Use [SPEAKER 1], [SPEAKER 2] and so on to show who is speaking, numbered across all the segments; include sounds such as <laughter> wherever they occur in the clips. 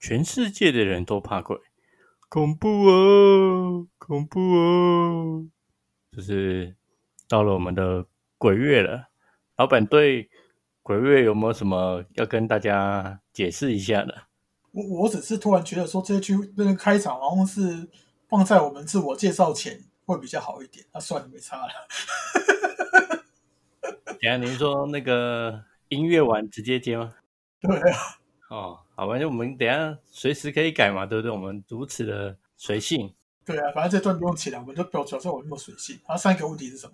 [SPEAKER 1] 全世界的人都怕鬼，恐怖哦，恐怖哦！就是到了我们的鬼月了，老板对鬼月有没有什么要跟大家解释一下的？
[SPEAKER 2] 我我只是突然觉得说这句那个开场好像是放在我们自我介绍前会比较好一点，那算了，没差了。<laughs>
[SPEAKER 1] 等下您说那个音乐完直接接吗？
[SPEAKER 2] 对啊。
[SPEAKER 1] 哦。好，反正我们等下随时可以改嘛，对不对？我们如此的随性。
[SPEAKER 2] 对啊，反正这段不用起来，我们就表表示我那么随性。然后上一个问题是什么？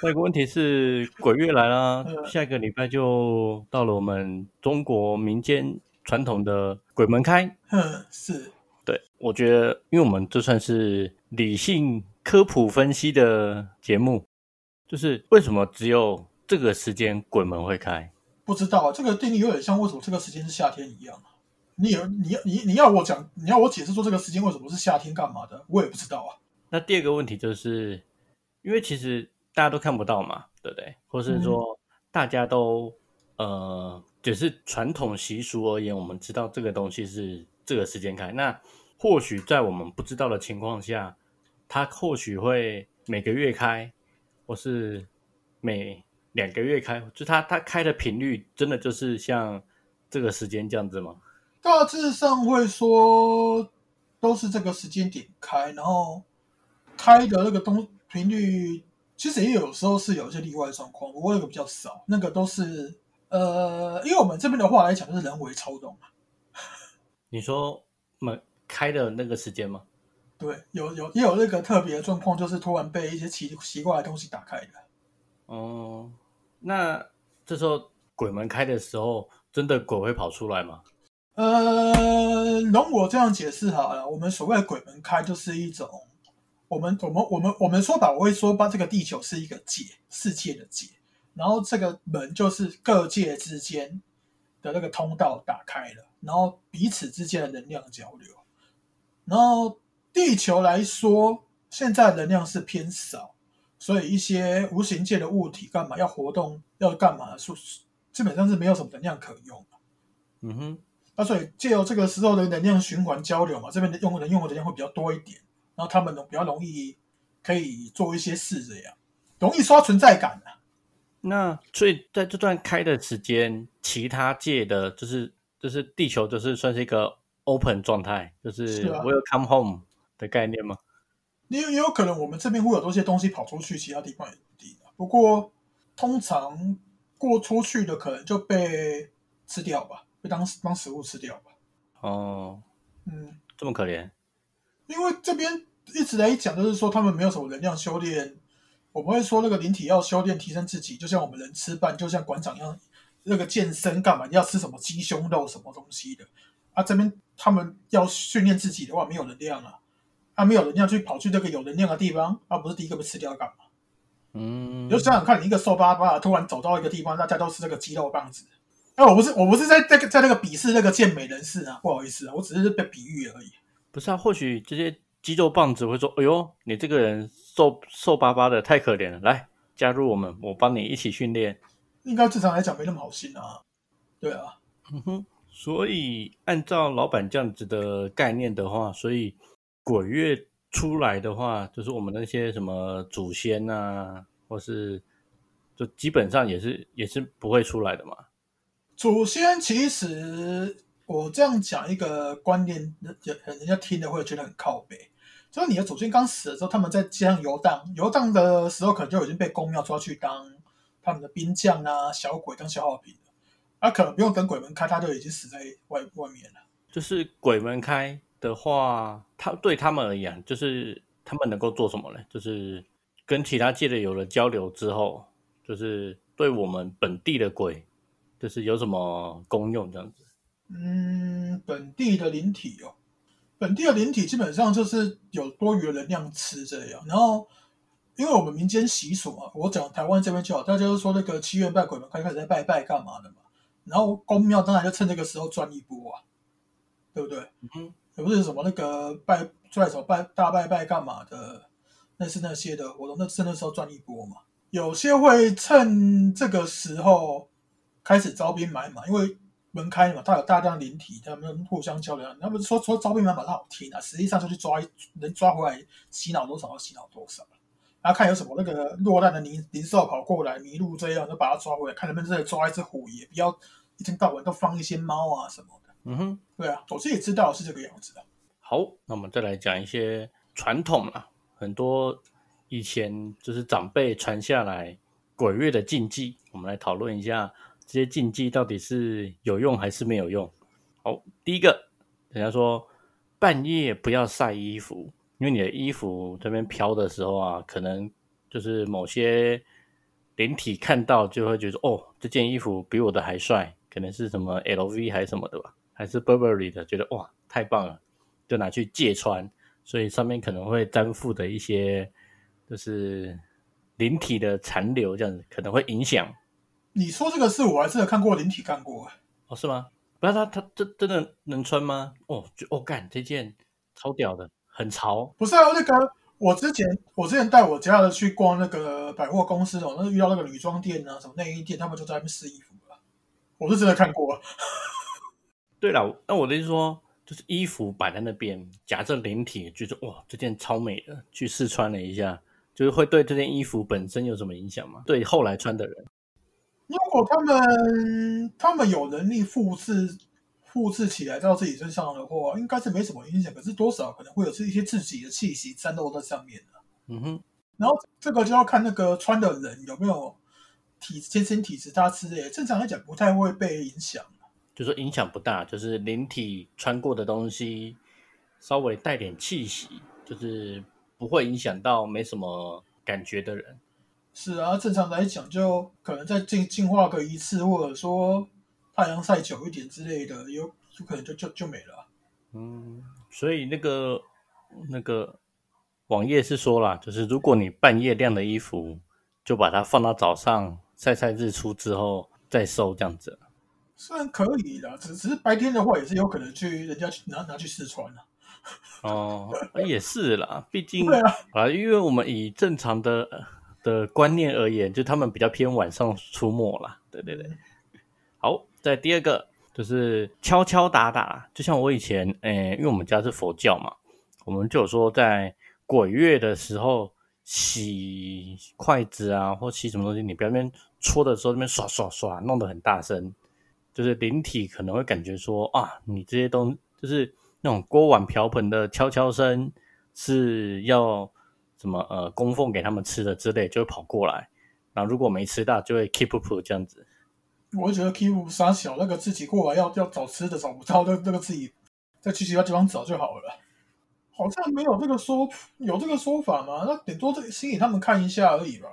[SPEAKER 1] 下一个问题是鬼月来了，<laughs> 下一个礼拜就到了我们中国民间传统的鬼门开。<laughs>
[SPEAKER 2] 嗯，是。
[SPEAKER 1] 对，我觉得，因为我们这算是理性科普分析的节目，就是为什么只有这个时间鬼门会开？
[SPEAKER 2] 不知道啊这个定义有点像为什么这个时间是夏天一样你有你你你要我讲，你要我解释说这个时间为什么是夏天干嘛的？我也不知道啊。
[SPEAKER 1] 那第二个问题就是，因为其实大家都看不到嘛，对不对？或是说大家都呃，只是传统习俗而言，我们知道这个东西是这个时间开。那或许在我们不知道的情况下，它或许会每个月开，或是每。两个月开，就它它开的频率真的就是像这个时间这样子吗？
[SPEAKER 2] 大致上会说都是这个时间点开，然后开的那个东频率，其实也有时候是有一些例外状况，不过那个比较少。那个都是呃，因为我们这边的话来讲，就是人为操纵嘛。
[SPEAKER 1] 你说门开的那个时间吗？
[SPEAKER 2] 对，有有也有那个特别的状况，就是突然被一些奇奇怪的东西打开的。
[SPEAKER 1] 哦。那这时候鬼门开的时候，真的鬼会跑出来吗？
[SPEAKER 2] 呃，容我这样解释好了。我们所谓的鬼门开，就是一种我们我们我们我们说吧，我会说把这个地球是一个界，世界的界，然后这个门就是各界之间的那个通道打开了，然后彼此之间的能量交流。然后地球来说，现在能量是偏少。所以一些无形界的物体干嘛要活动要干嘛，是基本上是没有什么能量可用
[SPEAKER 1] 嗯哼，
[SPEAKER 2] 那所以借由这个时候的能量循环交流嘛，这边的用能用的能量会比较多一点，然后他们比较容易可以做一些事，这样容易刷存在感啊。
[SPEAKER 1] 那所以在这段开的时间，其他界的就是就是地球就是算是一个 open 状态，就是 welcome home 的概念吗？
[SPEAKER 2] 也也有可能，我们这边会有多些东西跑出去，其他地方也不定不过，通常过出去的可能就被吃掉吧，被当当食物吃掉吧。
[SPEAKER 1] 哦，
[SPEAKER 2] 嗯，
[SPEAKER 1] 这么可怜。
[SPEAKER 2] 因为这边一直来讲，就是说他们没有什么能量修炼。我不会说那个灵体要修炼提升自己，就像我们人吃饭，就像馆长一样，那个健身干嘛？要吃什么鸡胸肉什么东西的？啊，这边他们要训练自己的话，没有能量啊。他没有能量去跑去这个有能量的地方，而不是第一个被吃掉干嘛？
[SPEAKER 1] 嗯，
[SPEAKER 2] 就想想看，你一个瘦巴巴的突然走到一个地方，大家都是这个肌肉棒子。哎，我不是，我不是在在在那个鄙视那个健美人士啊，不好意思啊，我只是被比喻而已。
[SPEAKER 1] 不是啊，或许这些肌肉棒子会说：“哎呦，你这个人瘦瘦巴巴的，太可怜了，来加入我们，我帮你一起训练。”
[SPEAKER 2] 应该正常来讲没那么好心啊。对啊，
[SPEAKER 1] 嗯哼，所以按照老板这样子的概念的话，所以。鬼月出来的话，就是我们那些什么祖先啊，或是就基本上也是也是不会出来的嘛。
[SPEAKER 2] 祖先其实我这样讲一个观念，人人家听了会觉得很靠背。就是你的祖先刚死的时候，他们在街上游荡，游荡的时候可能就已经被公庙抓去当他们的兵将啊、小鬼当消耗品了。啊，可能不用等鬼门开，他就已经死在外外面了。
[SPEAKER 1] 就是鬼门开。的话，他对他们而言，就是他们能够做什么呢？就是跟其他界的有了交流之后，就是对我们本地的鬼，就是有什么功用这样子。
[SPEAKER 2] 嗯，本地的灵体哦，本地的灵体基本上就是有多余的能量吃这样。然后，因为我们民间习俗嘛，我讲台湾这边就好，大家都说那个七月拜鬼门开开始在拜拜干嘛的嘛。然后公庙当然就趁这个时候赚一波啊，对不对？
[SPEAKER 1] 嗯，
[SPEAKER 2] 不是什么那个拜拽手拜大拜拜干嘛的，那是那些的活动，那是那时候赚一波嘛。有些会趁这个时候开始招兵买马，因为门开嘛，他有大量灵体，他们互相交流。他们说说招兵买马，他好听啊，实际上就去抓能抓回来洗脑多少就洗脑多少然后看有什么那个落难的灵灵兽跑过来迷路这样，就把它抓回来，看能不能真的抓一只虎爷，不要一天到晚都放一些猫啊什么。
[SPEAKER 1] 嗯哼，
[SPEAKER 2] 对啊，我自己知道是这个样子的。
[SPEAKER 1] 好，那我们再来讲一些传统啊，很多以前就是长辈传下来鬼月的禁忌，我们来讨论一下这些禁忌到底是有用还是没有用。好，第一个，人家说半夜不要晒衣服，因为你的衣服这边飘的时候啊，可能就是某些灵体看到就会觉得哦，这件衣服比我的还帅，可能是什么 LV 还是什么的吧，还是 Burberry 的，觉得哇太棒了，就拿去借穿，所以上面可能会沾附的一些就是灵体的残留，这样子可能会影响
[SPEAKER 2] 你说这个事我还真的看过灵体干过，
[SPEAKER 1] 哦，是吗？不是他他真真的能穿吗？哦，就哦干这件超屌的，很潮，
[SPEAKER 2] 不是啊，那个我之前我之前带我家的去逛那个百货公司哦，那遇到那个女装店啊，什么内衣店，他们就在那边试衣服了，我是真的看过。
[SPEAKER 1] 对了，那我的意思说，就是衣服摆在那边，夹着灵体，觉得哇，这件超美的，去试穿了一下，就是会对这件衣服本身有什么影响吗？对后来穿的人，
[SPEAKER 2] 如果他们他们有能力复制复制起来到自己身上的话，应该是没什么影响。可是多少可能会有这一些自己的气息沾漏在上面的。
[SPEAKER 1] 嗯哼，
[SPEAKER 2] 然后这个就要看那个穿的人有没有体天生体质大之类，正常来讲不太会被影响。
[SPEAKER 1] 就说影响不大，就是灵体穿过的东西稍微带点气息，就是不会影响到没什么感觉的人。
[SPEAKER 2] 是啊，正常来讲就可能再进进化个一次，或者说太阳晒久一点之类的，有有可能就就就没了。
[SPEAKER 1] 嗯，所以那个那个网页是说啦，就是如果你半夜晾的衣服，就把它放到早上晒晒日出之后再收，这样子。
[SPEAKER 2] 虽然可以的，只只是白天的话也是有可能去人家去拿拿去试穿的。
[SPEAKER 1] 哦，也是啦，毕竟
[SPEAKER 2] 对啊，
[SPEAKER 1] 啊，因为我们以正常的的观念而言，就他们比较偏晚上出没啦。对对对。好，在第二个就是敲敲打打，就像我以前，诶、因为我们家是佛教嘛，我们就有说在鬼月的时候洗筷子啊，或洗什么东西，你不要那边搓的时候那边刷刷刷，弄得很大声，就是灵体可能会感觉说啊，你这些东就是那种锅碗瓢盆的敲敲声是要什么呃供奉给他们吃的之类，就会跑过来。然后如果没吃到，就会 keep up 这样子。
[SPEAKER 2] 我会觉得 keep 傻小，那个自己过来要要找吃的找不到，那那个自己再去其他地方找就好了。好像没有这个说有这个说法吗？那顶多这个心里他们看一下而已吧。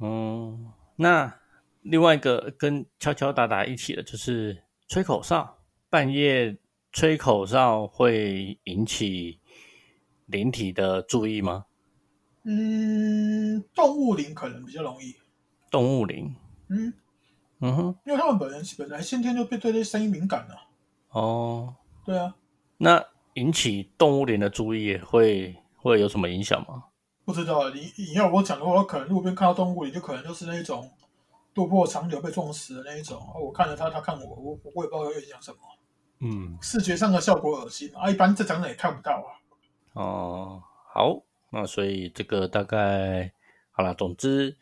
[SPEAKER 1] 嗯，那另外一个跟敲敲打打一起的，就是吹口哨。半夜吹口哨会引起灵体的注意吗？
[SPEAKER 2] 嗯，动物灵可能比较容易。
[SPEAKER 1] 动物灵，
[SPEAKER 2] 嗯，
[SPEAKER 1] 嗯哼，
[SPEAKER 2] 因为他们本人本来先天就对对这声音敏感了、
[SPEAKER 1] 哦，
[SPEAKER 2] 对啊，
[SPEAKER 1] 那引起动物灵的注意会会有什么影响吗？
[SPEAKER 2] 不知道啊你你要我讲的话，可能路边看到动物灵，就可能就是那种渡破长流被撞死的那一种。哦我看着他，他看我，我我也不知道要影响什么，
[SPEAKER 1] 嗯，
[SPEAKER 2] 视觉上的效果恶心啊，一般正常人也看不到啊。
[SPEAKER 1] 哦，好，那所以这个大概好了。总之，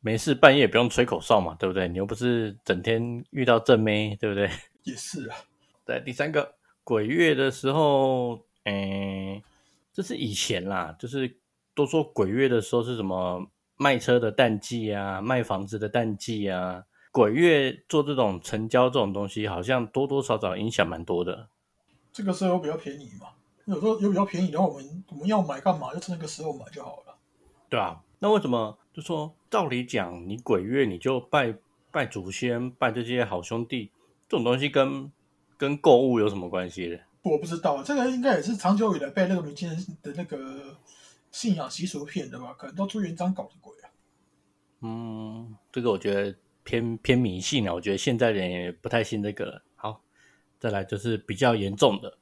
[SPEAKER 1] 没事半夜也不用吹口哨嘛，对不对？你又不是整天遇到正妹，对不对？<laughs>
[SPEAKER 2] 也是啊，<laughs>
[SPEAKER 1] 对，第三个鬼月的时候，诶，这是以前啦，就是都说鬼月的时候是什么卖车的淡季啊，卖房子的淡季啊。鬼月做这种成交这种东西，好像多多少少影响蛮多的。
[SPEAKER 2] 这个时候比较便宜嘛，有时候有比较便宜的话，我们我们要买干嘛，就趁那个时候买就好了。
[SPEAKER 1] 对啊，那为什么就说照理讲，你鬼月你就拜拜祖先、拜这些好兄弟，这种东西跟跟购物有什么关系的？
[SPEAKER 2] 我不知道，这个应该也是长久以来被那个民间人的那个信仰习俗骗的吧？可能都朱元璋搞的鬼啊。
[SPEAKER 1] 嗯，这个我觉得偏偏迷信啊，我觉得现在人也不太信这个了。好，再来就是比较严重的，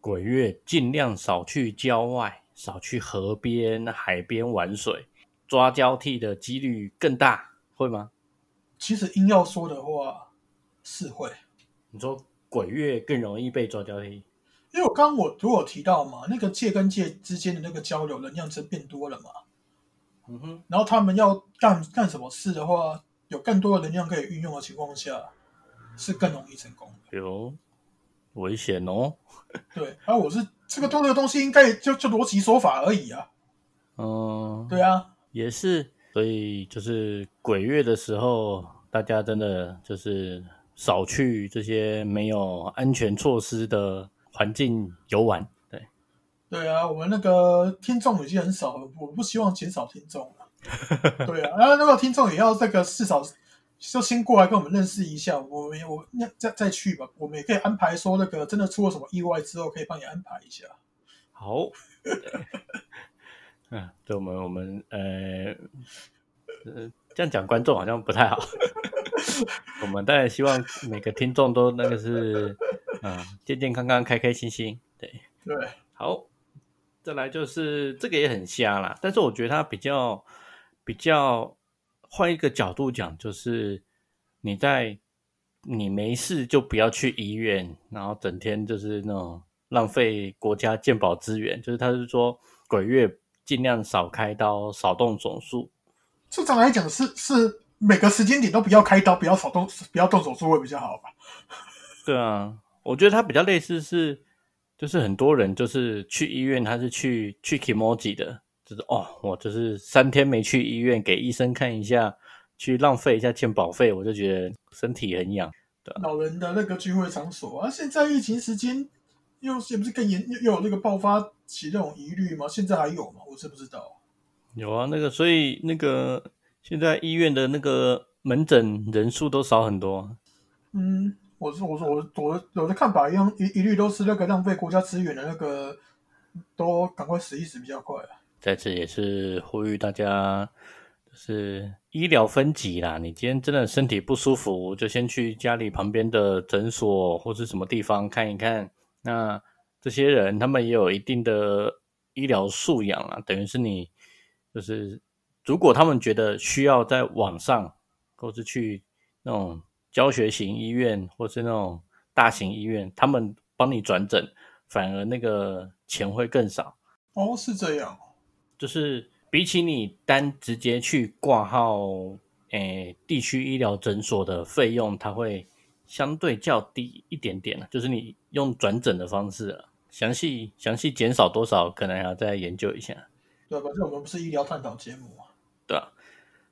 [SPEAKER 1] 鬼月尽量少去郊外，少去河边、海边玩水，抓交替的几率更大，会吗？
[SPEAKER 2] 其实硬要说的话，是会。
[SPEAKER 1] 你说鬼月更容易被抓交替？
[SPEAKER 2] 因为我刚刚我如果提到嘛，那个界跟界之间的那个交流能量是变多了嘛，
[SPEAKER 1] 嗯哼，
[SPEAKER 2] 然后他们要干干什么事的话，有更多的能量可以运用的情况下，是更容易成功的。
[SPEAKER 1] 有危险哦。<laughs>
[SPEAKER 2] 对，而我是这个多这个东西，应该就就逻辑说法而已啊。
[SPEAKER 1] 嗯，
[SPEAKER 2] 对啊，
[SPEAKER 1] 也是，所以就是鬼月的时候，大家真的就是少去这些没有安全措施的环境游玩。对，
[SPEAKER 2] 对啊，我们那个听众已经很少了，我不希望减少听众了。<laughs> 对啊，然后那个听众也要这个至少就先过来跟我们认识一下，我们我那再再去吧，我们也可以安排说那个真的出了什么意外之后，可以帮你安排一下。
[SPEAKER 1] 好，对 <laughs> 嗯，对我们我们呃呃这样讲观众好像不太好。<laughs> 我们当然希望每个听众都那个是嗯健健康康、开开心心。对，
[SPEAKER 2] 对，
[SPEAKER 1] 好，再来就是这个也很瞎啦，但是我觉得它比较比较换一个角度讲，就是你在你没事就不要去医院，然后整天就是那种浪费国家健保资源，就是他是说鬼月尽量少开刀，少动手术。
[SPEAKER 2] 正常来讲是是每个时间点都不要开刀，不要少动，不要动手术会比较好吧？
[SPEAKER 1] 对啊，我觉得它比较类似是，就是很多人就是去医院，他是去去 Kimoji 的，就是哦，我就是三天没去医院给医生看一下，去浪费一下健保费，我就觉得身体很痒。
[SPEAKER 2] 老人的那个聚会场所啊，现在疫情时间又是不是更严，又又有那个爆发起那种疑虑吗？现在还有吗？我是不知道。
[SPEAKER 1] 有啊，那个所以那个现在医院的那个门诊人数都少很多。
[SPEAKER 2] 嗯，我是我说我我的我的看法一样，一一律都是那个浪费国家资源的那个，都赶快死一死比较快。
[SPEAKER 1] 在此也是呼吁大家，就是医疗分级啦。你今天真的身体不舒服，就先去家里旁边的诊所或是什么地方看一看。那这些人他们也有一定的医疗素养啊，等于是你就是如果他们觉得需要在网上或是去那种教学型医院或是那种大型医院，他们帮你转诊，反而那个钱会更少。
[SPEAKER 2] 哦，是这样。
[SPEAKER 1] 就是比起你单直接去挂号，诶，地区医疗诊所的费用，它会相对较低一点点就是你用转诊的方式啊，详细详细减少多少，可能还要再研究一下。
[SPEAKER 2] 对，反正我们不是医疗探讨节目啊。
[SPEAKER 1] 对啊，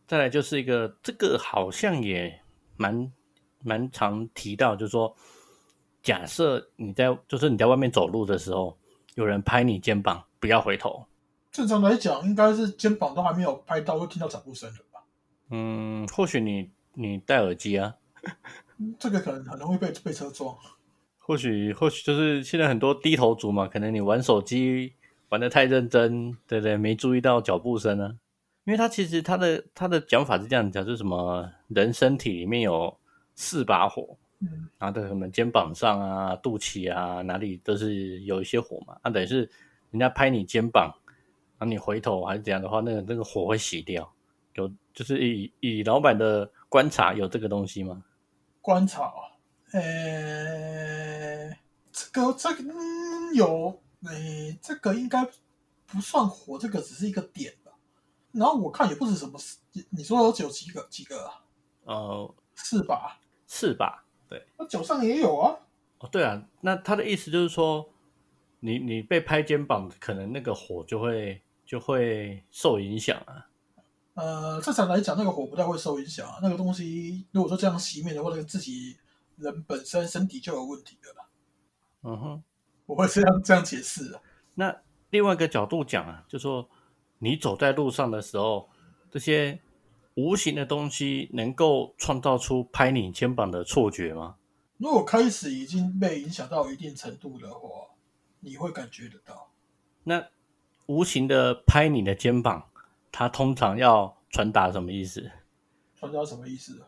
[SPEAKER 1] 再来就是一个，这个好像也蛮蛮常提到，就是说，假设你在就是你在外面走路的时候，有人拍你肩膀，不要回头。
[SPEAKER 2] 正常来讲，应该是肩膀都还没有拍到，会听到脚步声的吧？
[SPEAKER 1] 嗯，或许你你戴耳机啊，
[SPEAKER 2] 这个可能很容易被被车撞。
[SPEAKER 1] 或许或许就是现在很多低头族嘛，可能你玩手机玩的太认真，对不对？没注意到脚步声呢。因为他其实他的他的讲法是这样讲，就是什么人身体里面有四把火，
[SPEAKER 2] 嗯，
[SPEAKER 1] 然后在什么肩膀上啊、肚脐啊哪里都是有一些火嘛。那等于是人家拍你肩膀，然后你回头还是怎样的话，那个那个火会熄掉。有就是以以老板的观察，有这个东西吗？
[SPEAKER 2] 观察啊，呃，这个这个、嗯、有，诶，这个应该不算火，这个只是一个点吧。然后我看也不止什么，你你说有有几个几个啊？
[SPEAKER 1] 呃，
[SPEAKER 2] 是吧？
[SPEAKER 1] 是吧？对，
[SPEAKER 2] 那脚上也有啊。
[SPEAKER 1] 哦，对啊，那他的意思就是说，你你被拍肩膀，可能那个火就会就会受影响啊。
[SPEAKER 2] 呃，正常来讲，那个火不太会受影响啊。那个东西如果说这样熄灭的话，那个自己人本身身体就有问题的啦。
[SPEAKER 1] 嗯哼，
[SPEAKER 2] 我会这样这样解释啊。
[SPEAKER 1] 那另外一个角度讲啊，就说你走在路上的时候，这些无形的东西能够创造出拍你肩膀的错觉吗？
[SPEAKER 2] 如果开始已经被影响到一定程度的话，你会感觉得到。
[SPEAKER 1] 那无形的拍你的肩膀，它通常要传达什么意思？
[SPEAKER 2] 传达什么意思？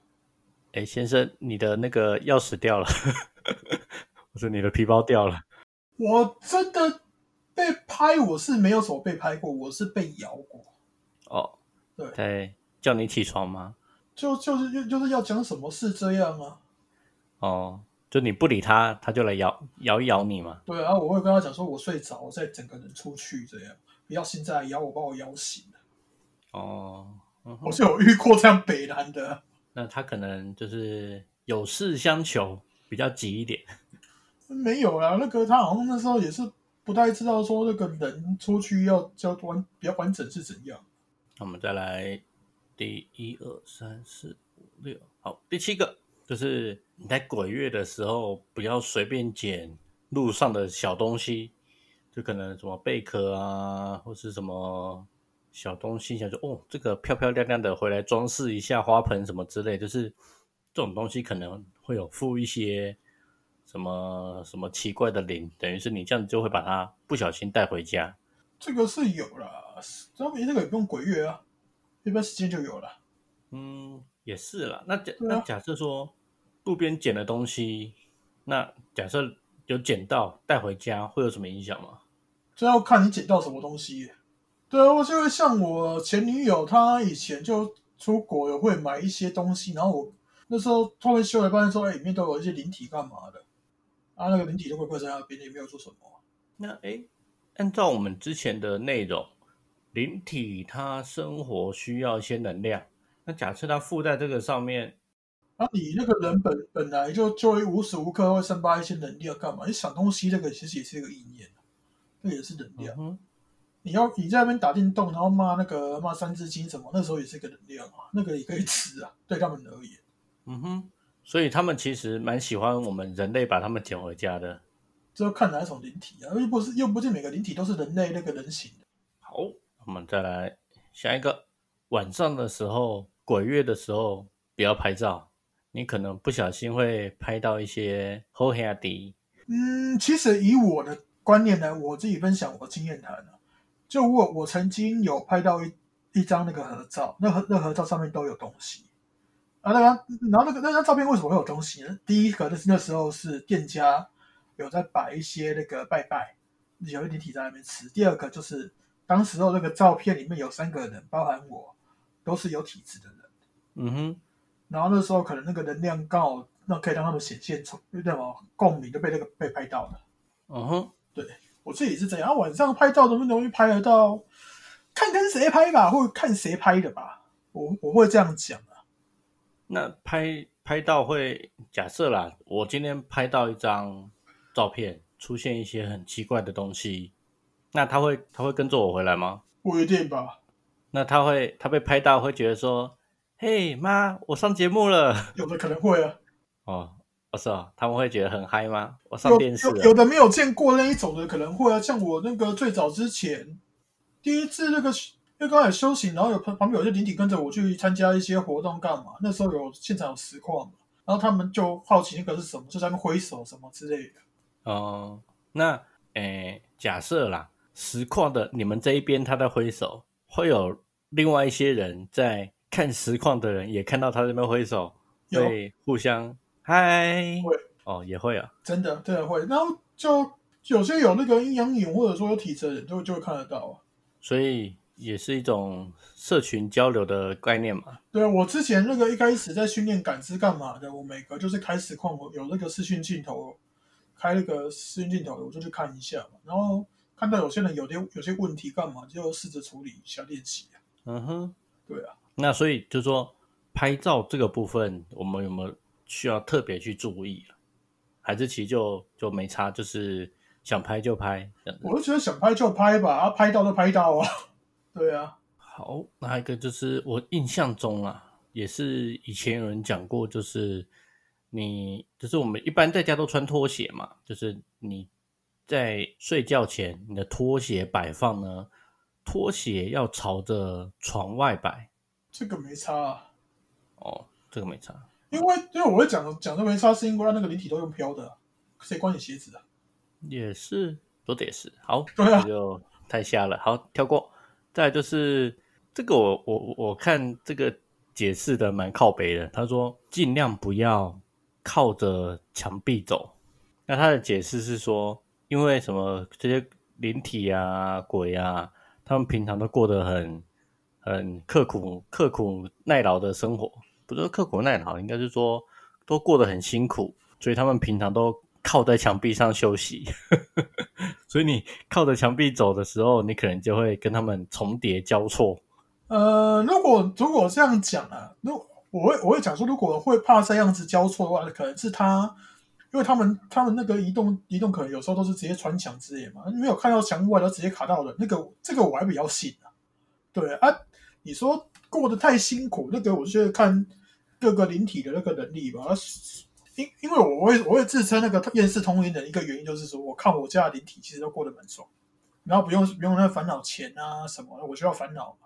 [SPEAKER 1] 哎，先生，你的那个钥匙掉了，<laughs> 我说你的皮包掉了。
[SPEAKER 2] 我真的被拍，我是没有什么被拍过，我是被咬过。
[SPEAKER 1] 哦，
[SPEAKER 2] 对，
[SPEAKER 1] 在叫你起床吗？
[SPEAKER 2] 就就是就就是要讲什么事这样啊？
[SPEAKER 1] 哦，就你不理他，他就来咬咬一咬你嘛。
[SPEAKER 2] 对啊，我会跟他讲说，我睡着，我再整个人出去这样，不要现在咬我，把我咬醒了。
[SPEAKER 1] 哦，嗯
[SPEAKER 2] 我是有遇过这样北南的。
[SPEAKER 1] 那他可能就是有事相求，比较急一点。
[SPEAKER 2] 没有啦，那个他好像那时候也是不太知道说那个人出去要要完比较完整是怎样。
[SPEAKER 1] 那我们再来第一二三四五六，好，第七个就是你在鬼月的时候，不要随便捡路上的小东西，就可能什么贝壳啊，或是什么小东西，想说哦，这个漂漂亮亮的回来装饰一下花盆什么之类，就是这种东西可能会有附一些什么什么奇怪的灵，等于是你这样子就会把它不小心带回家。
[SPEAKER 2] 这个是有啦，专门这个也不用鬼月啊，一般时间就有了。
[SPEAKER 1] 嗯，也是啦。那假、
[SPEAKER 2] 啊
[SPEAKER 1] 那假设说路边捡的东西，那假设有捡到带回家，会有什么影响吗？
[SPEAKER 2] 这要看你捡到什么东西。对啊，我就会像我前女友，她以前就出国有会买一些东西，然后我那时候突然修了半天说，哎、里面都有一些灵体干嘛的，啊，那个灵体就会跪在那边，也没有做什么。
[SPEAKER 1] 那诶，按照我们之前的内容，灵体它生活需要一些能量。那假设它附在这个上面，
[SPEAKER 2] 啊，你那个人本本来就就会无时无刻会散发一些能量，干嘛？你想东西，那个其实也是一个意念，那也是能量。
[SPEAKER 1] 嗯，
[SPEAKER 2] 你要你在那边打电动，然后骂那个骂三字经什么，那时候也是一个能量啊，那个也可以吃啊，对他们而言。
[SPEAKER 1] 嗯哼，所以他们其实蛮喜欢我们人类把他们捡回家的。
[SPEAKER 2] 这要看哪一种灵体啊，又不是又不是每个灵体都是人类那个人形的。
[SPEAKER 1] 好，我们再来下一个。晚上的时候，鬼月的时候，不要拍照，你可能不小心会拍到一些黑黑的。
[SPEAKER 2] 嗯，其实以我的观念呢，我自己分享我经验谈啊，就我我曾经有拍到一一张那个合照，那合那合照上面都有东西啊，那张然后那个那张照片为什么会有东西呢？第一个就是那时候是店家有在摆一些那个拜拜，有一点体在那边吃；第二个就是当时候那个照片里面有三个人，包含我，都是有体质的人。
[SPEAKER 1] 嗯哼，
[SPEAKER 2] 然后那时候可能那个能量刚好，那可以让他们显现出那种共鸣，就被那个被拍到了。
[SPEAKER 1] 嗯哼，对
[SPEAKER 2] 我自己是这样，啊晚上拍照容不容易拍得到？看跟谁拍吧，或者看谁拍的吧。我我会这样讲啊。
[SPEAKER 1] 那拍拍到会假设啦，我今天拍到一张照片，出现一些很奇怪的东西，那他会他会跟着我回来吗？
[SPEAKER 2] 不一定吧，
[SPEAKER 1] 那他会他被拍到会觉得说，嘿妈，我上节目了。<laughs>
[SPEAKER 2] 有的可能会啊，
[SPEAKER 1] 哦，我是哦，他们会觉得很嗨吗？我上电视了。
[SPEAKER 2] 有有的没有见过那一种的可能会啊。像我那个最早之前第一次那个，因为刚才休息，然后有旁旁边有些灵体跟着我去参加一些活动干嘛？那时候有现场有实况嘛，然后他们就好奇那个是什么，就在那挥手什么之类的。
[SPEAKER 1] 哦，那诶，假设啦，实况的你们这一边他在挥手，会有另外一些人在看实况的人也看到他这边挥手，
[SPEAKER 2] 有
[SPEAKER 1] 会互相嗨
[SPEAKER 2] 会。
[SPEAKER 1] 哦，也会啊。
[SPEAKER 2] 真的真的会，然后就有些有那个阴阳眼或者说有体质的人就就会看得到啊。
[SPEAKER 1] 所以也是一种社群交流的概念嘛。
[SPEAKER 2] 对啊，我之前那个一开始在训练感知干嘛的，我每个就是开实况，我有那个视讯镜头，开那个视讯镜头，我就去看一下嘛。然后看到有些人有些有些问题干嘛，就试着处理一下练习啊。
[SPEAKER 1] 嗯哼，
[SPEAKER 2] 对啊，
[SPEAKER 1] 那所以就说拍照这个部分，我们有没有需要特别去注意了？还是其实就就没差，就是想拍就拍。
[SPEAKER 2] 我就觉得想拍就拍吧，啊，拍到就拍到啊。<laughs> 对啊，
[SPEAKER 1] 好，那还有一个就是我印象中啊，也是以前有人讲过，就是你就是我们一般在家都穿拖鞋嘛，就是你在睡觉前，你的拖鞋摆放呢，拖鞋要朝着床外摆。
[SPEAKER 2] 这个没差啊，
[SPEAKER 1] 哦，这个没差。
[SPEAKER 2] 因为因为我会讲讲这没差，是因为那个灵体都用飘的，谁管你鞋子啊？
[SPEAKER 1] 也是，说的也是。好，
[SPEAKER 2] 对啊，
[SPEAKER 1] 就太瞎了。好，跳过。再就是这个，我我我看这个解释的蛮靠北的。他说尽量不要靠着墙壁走。那他的解释是说，因为什么这些灵体啊、鬼啊，他们平常都过得很很刻苦、刻苦耐劳的生活。不是刻苦耐劳，应该是说都过得很辛苦，所以他们平常都靠在墙壁上休息。<laughs> 所以你靠着墙壁走的时候，你可能就会跟他们重叠交错。
[SPEAKER 2] 呃，如果如果这样讲啊，如我会我会讲说，如果会怕这样子交错的话，可能是他，因为他们他们那个移动移动可能有时候都是直接穿墙之类嘛，没有看到墙外都直接卡到了。那个这个我还比较信啊。对啊，你说。过得太辛苦，那个我觉得看各个灵体的那个能力吧。因因为我会我会自称那个厌世通灵的一个原因，就是说我看我家的灵体其实都过得蛮爽，然后不用不用那烦恼钱啊什么，的我需要烦恼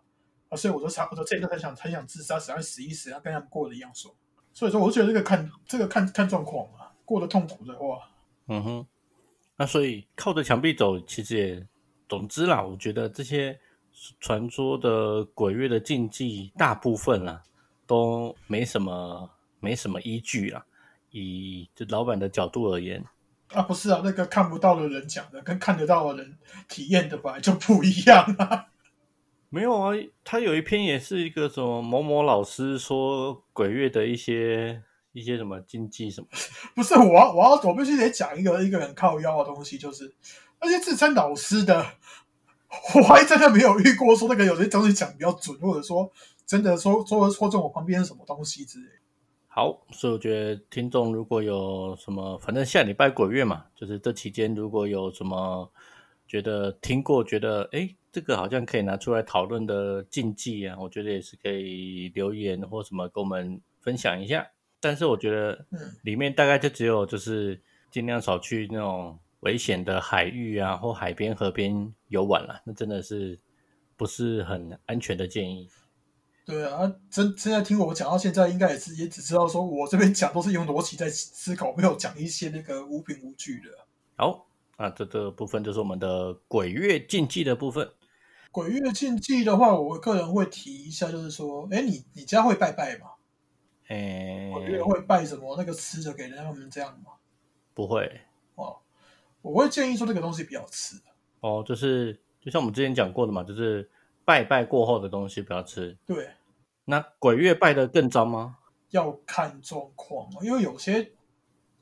[SPEAKER 2] 啊，所以我说差不多这个很想很想自杀，死要死一死，要跟他们过的一样爽。所以说，我觉得这个看这个看看状况嘛，过得痛苦的话，
[SPEAKER 1] 嗯哼，那所以靠着墙壁走，其实也总之啦，我觉得这些。传说的鬼月的禁忌，大部分啦都没什么没什么依据啦。以就老板的角度而言，
[SPEAKER 2] 啊不是啊，那个看不到的人讲的，跟看得到的人体验的本来就不一样啊。
[SPEAKER 1] 没有啊，他有一篇也是一个什么某某老师说鬼月的一些一些什么禁忌什么。<laughs>
[SPEAKER 2] 不是我要我要我必须得讲一个一个很靠腰的东西，就是那些自称老师的。我还真的没有遇过说那个有些东西讲比较准，或者说真的说说说中我旁边什么东西之类。
[SPEAKER 1] 好，所以我觉得听众如果有什么，反正下礼拜鬼月嘛，就是这期间如果有什么觉得听过，觉得哎这个好像可以拿出来讨论的禁忌啊，我觉得也是可以留言或什么跟我们分享一下。但是我觉得里面大概就只有就是尽量少去那种。危险的海域啊，或海边、河边游玩了，那真的是不是很安全的建议。
[SPEAKER 2] 对啊，真现在听我讲到现在，应该也是也只知道说我这边讲都是用逻辑在思考，没有讲一些那个无凭无据的。
[SPEAKER 1] 好，那这个部分就是我们的鬼月禁忌的部分。
[SPEAKER 2] 鬼月禁忌的话，我个人会提一下，就是说，哎，你你家会拜拜吗？
[SPEAKER 1] 哎，
[SPEAKER 2] 鬼月会拜什么？那个吃的给他们这样吗？
[SPEAKER 1] 不会哦。
[SPEAKER 2] 我会建议说这个东西不要吃
[SPEAKER 1] 哦，就是就像我们之前讲过的嘛，就是拜拜过后的东西不要吃。
[SPEAKER 2] 对，
[SPEAKER 1] 那鬼月拜的更脏吗？
[SPEAKER 2] 要看状况因为有些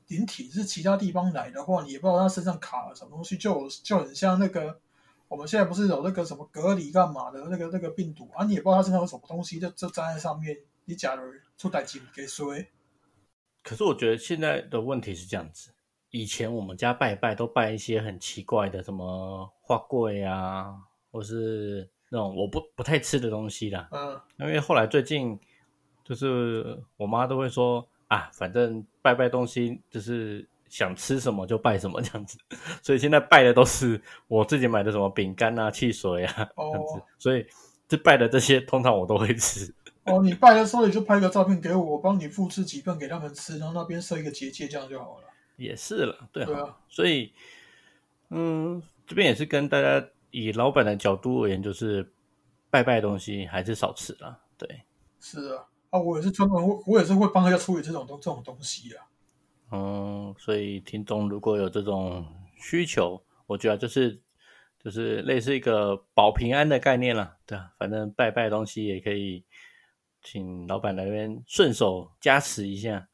[SPEAKER 2] 灵体是其他地方来的话，你也不知道他身上卡了什么东西，就就很像那个我们现在不是有那个什么隔离干嘛的那个那个病毒啊，你也不知道他身上有什么东西，就就粘在上面，你假如出代金给谁？
[SPEAKER 1] 可是我觉得现在的问题是这样子。以前我们家拜拜都拜一些很奇怪的，什么花柜啊，或是那种我不不太吃的东西啦。
[SPEAKER 2] 嗯，
[SPEAKER 1] 因为后来最近就是我妈都会说啊，反正拜拜东西就是想吃什么就拜什么这样子，<laughs> 所以现在拜的都是我自己买的什么饼干啊、汽水啊这样子。所以这拜的这些通常我都会吃。
[SPEAKER 2] 哦，你拜的时候你就拍个照片给我，我帮你复制几份给他们吃，然后那边设一个结界，这样就好了。
[SPEAKER 1] 也是了，对啊，所以，嗯，这边也是跟大家以老板的角度而言，就是拜拜东西还是少吃了，对。
[SPEAKER 2] 是啊，啊，我也是专门，我我也是会帮大家处理这种东这种东西啊。
[SPEAKER 1] 嗯，所以听众如果有这种需求，我觉得就是就是类似一个保平安的概念了，对啊，反正拜拜东西也可以请老板那边顺手加持一下，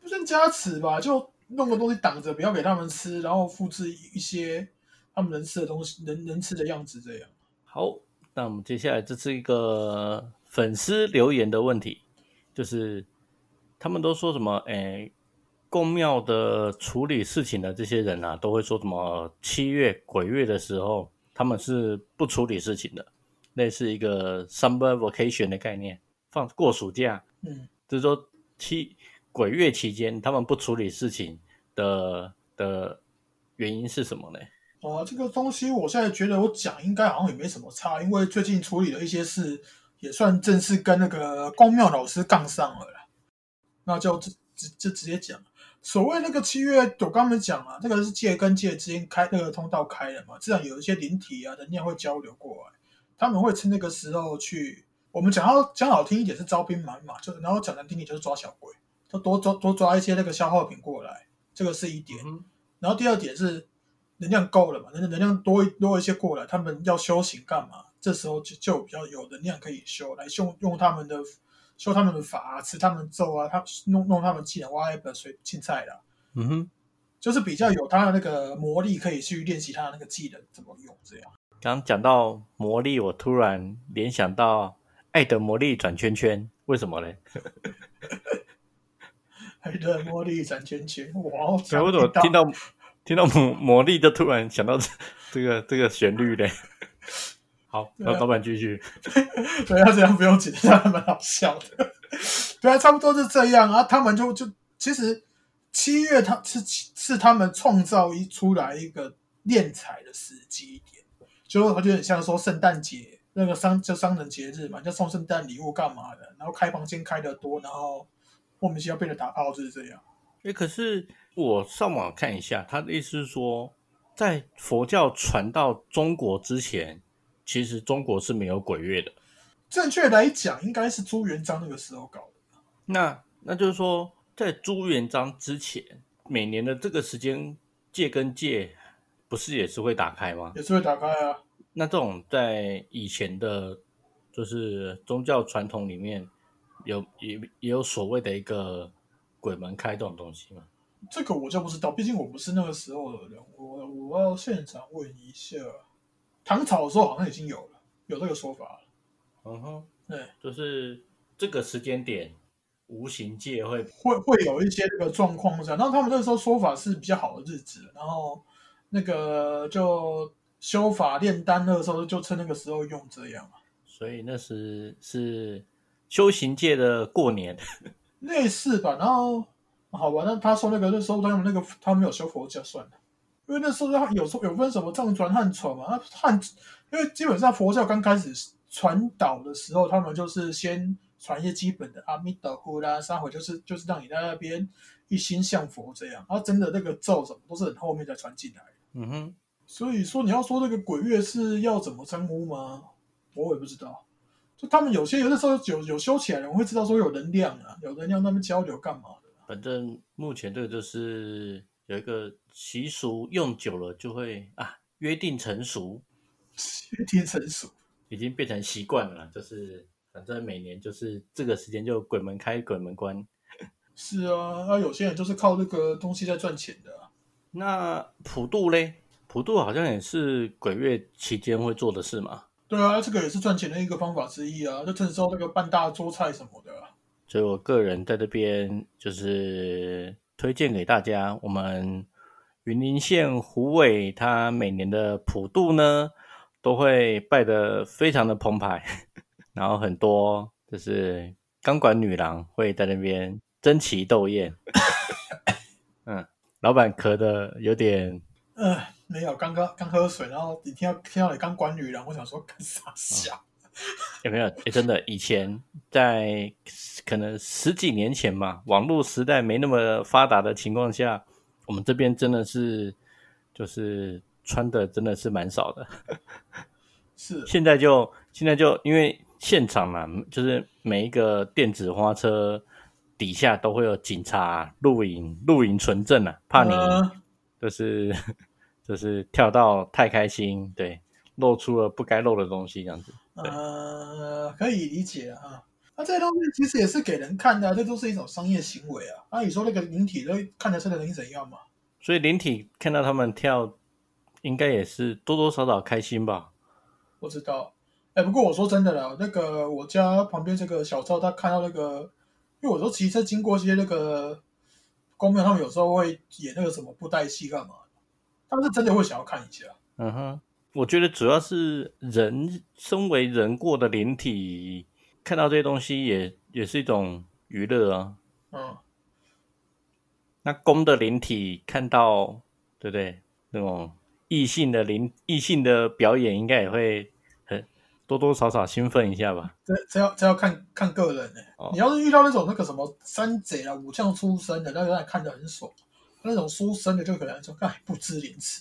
[SPEAKER 2] 不算加持吧，就。弄个东西挡着，不要给他们吃，然后复制一些他们能吃的东西，能能吃的样子，这样。
[SPEAKER 1] 好，那我们接下来这是一个粉丝留言的问题，就是他们都说什么？哎，公庙的处理事情的这些人啊，都会说什么？七月鬼月的时候，他们是不处理事情的，类似一个 summer vacation 的概念，放过暑假。
[SPEAKER 2] 嗯，
[SPEAKER 1] 就是说七。鬼月期间，他们不处理事情的的原因是什么呢？
[SPEAKER 2] 哦，这个东西我现在觉得我讲应该好像也没什么差，因为最近处理的一些事也算正式跟那个公庙老师杠上了。那就直直就直接讲，所谓那个七月，我刚刚讲啊，这个是界跟界之间开那个通道开了嘛，自然有一些灵体啊能量会交流过来，他们会趁那个时候去，我们讲要讲好听一点是招兵买马，就然后讲难听点就是抓小鬼，就多抓多抓一些那个消耗品过来，这个是一点。
[SPEAKER 1] 嗯
[SPEAKER 2] 然后第二点是能量够了嘛，能能量多多一些过来，他们要修行干嘛？这时候就就比较有能量可以修，来用用他们的修他们的法啊，吃他们咒啊，他弄弄他们技能，挖一本水青菜啦，
[SPEAKER 1] 嗯哼，
[SPEAKER 2] 就是比较有他的那个魔力，可以去练习他的那个技能怎么用这样。
[SPEAKER 1] 刚讲到魔力，我突然联想到《爱的魔力转圈圈》，为什么嘞？<laughs>
[SPEAKER 2] 爱的魔力转圈圈，哇！
[SPEAKER 1] 对，我怎么听到听到魔魔力，就突然想到这这个这个旋律嘞？好，
[SPEAKER 2] 那啊
[SPEAKER 1] 老老板继续。<laughs>
[SPEAKER 2] 对啊，这样不用紧张，还蛮好笑的。对啊，差不多是这样啊。他们就就其实七月他是是他们创造一出来一个敛财的时机点，就有点像说圣诞节那个商就商人节日嘛，就送圣诞礼物干嘛的，然后开房间开的多，然后莫名其妙被人打炮就是这样。
[SPEAKER 1] 诶，可是我上网看一下，他的意思是说，在佛教传到中国之前，其实中国是没有鬼月的。
[SPEAKER 2] 正确来讲，应该是朱元璋那个时候搞的。
[SPEAKER 1] 那那就是说，在朱元璋之前，每年的这个时间界跟界，不是也是会打开吗？
[SPEAKER 2] 也是会打开啊。
[SPEAKER 1] 那这种在以前的，就是宗教传统里面，有也也有所谓的一个鬼门开这种东西吗？
[SPEAKER 2] 这个我就不知道，毕竟我不是那个时候的人，我我要现场问一下。唐朝的时候好像已经有了，有这个说法了。
[SPEAKER 1] 嗯哼，
[SPEAKER 2] 对，
[SPEAKER 1] 就是这个时间点，无形界会
[SPEAKER 2] 会会有一些这个状况这样。然后他们那时候说法是比较好的日子，然后那个就修法炼丹那个时候就趁那个时候用这样啊，
[SPEAKER 1] 所以那时是修行界的过年。<laughs>
[SPEAKER 2] 类似吧。然后好吧，那他说那个那时候他们那个他没有修佛教算了。因为那时候他有时候有分什么藏传、汉传嘛，那汉因为基本上佛教刚开始传导的时候，他们就是先传一些基本的阿弥陀佛啦、三回，就是就是让你在那边一心向佛这样，然后真的那个咒什么都是很后面才传进来的。
[SPEAKER 1] 嗯哼，
[SPEAKER 2] 所以说你要说这个鬼月是要怎么称呼吗？我也不知道。就他们有些有的时候有有修起来的人会知道说有能量啊，有能量那边交流干嘛的。
[SPEAKER 1] 反正目前这个就是有一个习俗，用久了就会啊约定成熟，<laughs>
[SPEAKER 2] 约定成熟。
[SPEAKER 1] 已经变成习惯了。就是反正每年就是这个时间就鬼门开，鬼门关。
[SPEAKER 2] 是啊，那有些人就是靠这个东西在赚钱的啊、
[SPEAKER 1] 那普渡嘞？普渡好像也是鬼月期间会做的事嘛。
[SPEAKER 2] 对啊，这个也是赚钱的一个方法之一啊。就趁时候那个办大桌菜什么的啊、
[SPEAKER 1] 所以我个人在这边就是推荐给大家，我们云林县虎尾，它每年的普渡呢，都会拜得非常的澎湃，<laughs> 然后很多就是钢管女郎会在那边争奇斗艳。<laughs> 嗯，老板咳的有点，
[SPEAKER 2] 嗯，没有，刚刚刚喝水，然后你听到听到你刚管女郎，我想说干啥笑？
[SPEAKER 1] 有没有？诶真的，以前在可能十几年前嘛，网络时代没那么发达的情况下，我们这边真的是就是穿的真的是蛮少的。<laughs>
[SPEAKER 2] 是
[SPEAKER 1] 现在就现在就因为现场嘛，就是每一个电子花车底下都会有警察录影录影存证啊，怕你
[SPEAKER 2] 嗯
[SPEAKER 1] 就是 <laughs> 就是跳到太开心，对，露出了不该露的东西这样子。
[SPEAKER 2] 呃，可以理解啊。那、这些东西其实也是给人看的、啊，这都是一种商业行为啊。那、你说那个灵体都看得出来能怎样嘛？
[SPEAKER 1] 所以灵体看到他们跳，应该也是多多少少开心吧？
[SPEAKER 2] 不知道。哎，不过我说真的啦，那个我家旁边这个小赵，他看到那个，因为我都骑车经过一些那个公庙，他们有时候会演那个什么布袋戏干嘛，他们是真的会想要看一下。
[SPEAKER 1] 嗯哼，我觉得主要是人身为人过的灵体，看到这些东西也也是一种娱乐啊。
[SPEAKER 2] 嗯，
[SPEAKER 1] 那公的灵体看到，对不对？那种异性的灵异性的表演，应该也会很多多少少兴奋一下吧。
[SPEAKER 2] 这这要这要看看个人呢、
[SPEAKER 1] 哦
[SPEAKER 2] 你要是遇到那种那个什么山贼啊、武将出身的，那个让你看得很爽；那种书生的就可能说，哎，不知廉耻。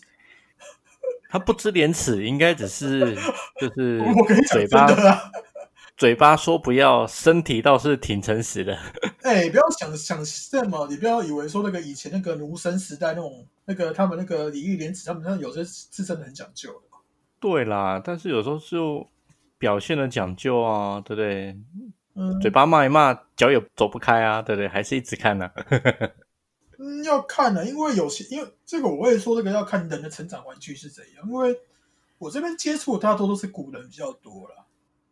[SPEAKER 2] <laughs>
[SPEAKER 1] 他不知廉耻，应该只是 <laughs> 就是
[SPEAKER 2] 我跟你的啊，
[SPEAKER 1] 嘴巴说不要，身体倒是挺诚实的。<laughs>
[SPEAKER 2] 哎，不要想想什么，你不要以为说那个以前那个奴生时代那种那个他们那个礼义廉耻，他们那有些是真的很讲究的。
[SPEAKER 1] 对啦，但是有时候就表现的讲究啊，对不对？
[SPEAKER 2] 嗯，
[SPEAKER 1] 嘴巴骂一骂，脚也走不开啊，对不对？还是一直看呢、<laughs>
[SPEAKER 2] 嗯，要看的，因为有些，因为这个我会说，这个要看人的成长环境是怎样。因为我这边接触的大多都是古人比较多啦，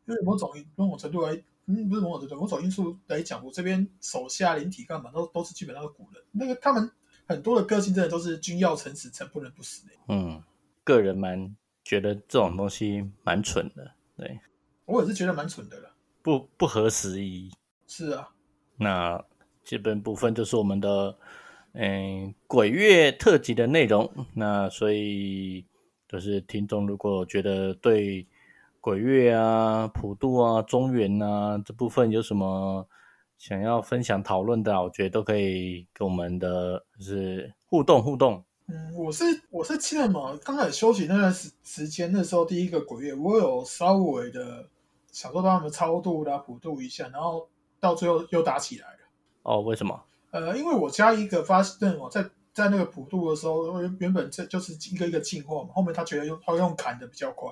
[SPEAKER 2] 因为某种某种程度来，嗯，不是某种程度，某种因素来讲，我这边手下灵体干嘛都都是基本上是古人。那个他们很多的个性真的都是君要臣死，臣不能不死的。
[SPEAKER 1] 嗯，个人蛮觉得这种东西蛮蠢的，对，
[SPEAKER 2] 我也是觉得蛮蠢的了。
[SPEAKER 1] 不不合时宜。
[SPEAKER 2] 是啊，
[SPEAKER 1] 那基本部分就是我们的嗯鬼月特辑的内容。那所以就是听众如果觉得对鬼月啊、普渡啊、中原啊这部分有什么想要分享讨论的啊，我觉得都可以跟我们的就是互动互动。
[SPEAKER 2] 嗯，我是我是记得嘛，刚开始休息那段时时间，那时候第一个鬼月，我有稍微的想说帮他们超度啦、普渡一下，然后到最后又打起来了。
[SPEAKER 1] 哦，为什么？
[SPEAKER 2] 呃，因为我加一个发现我在在那个普渡的时候，原原本这就是一个一个进化嘛，后面他觉得用他用砍的比较快，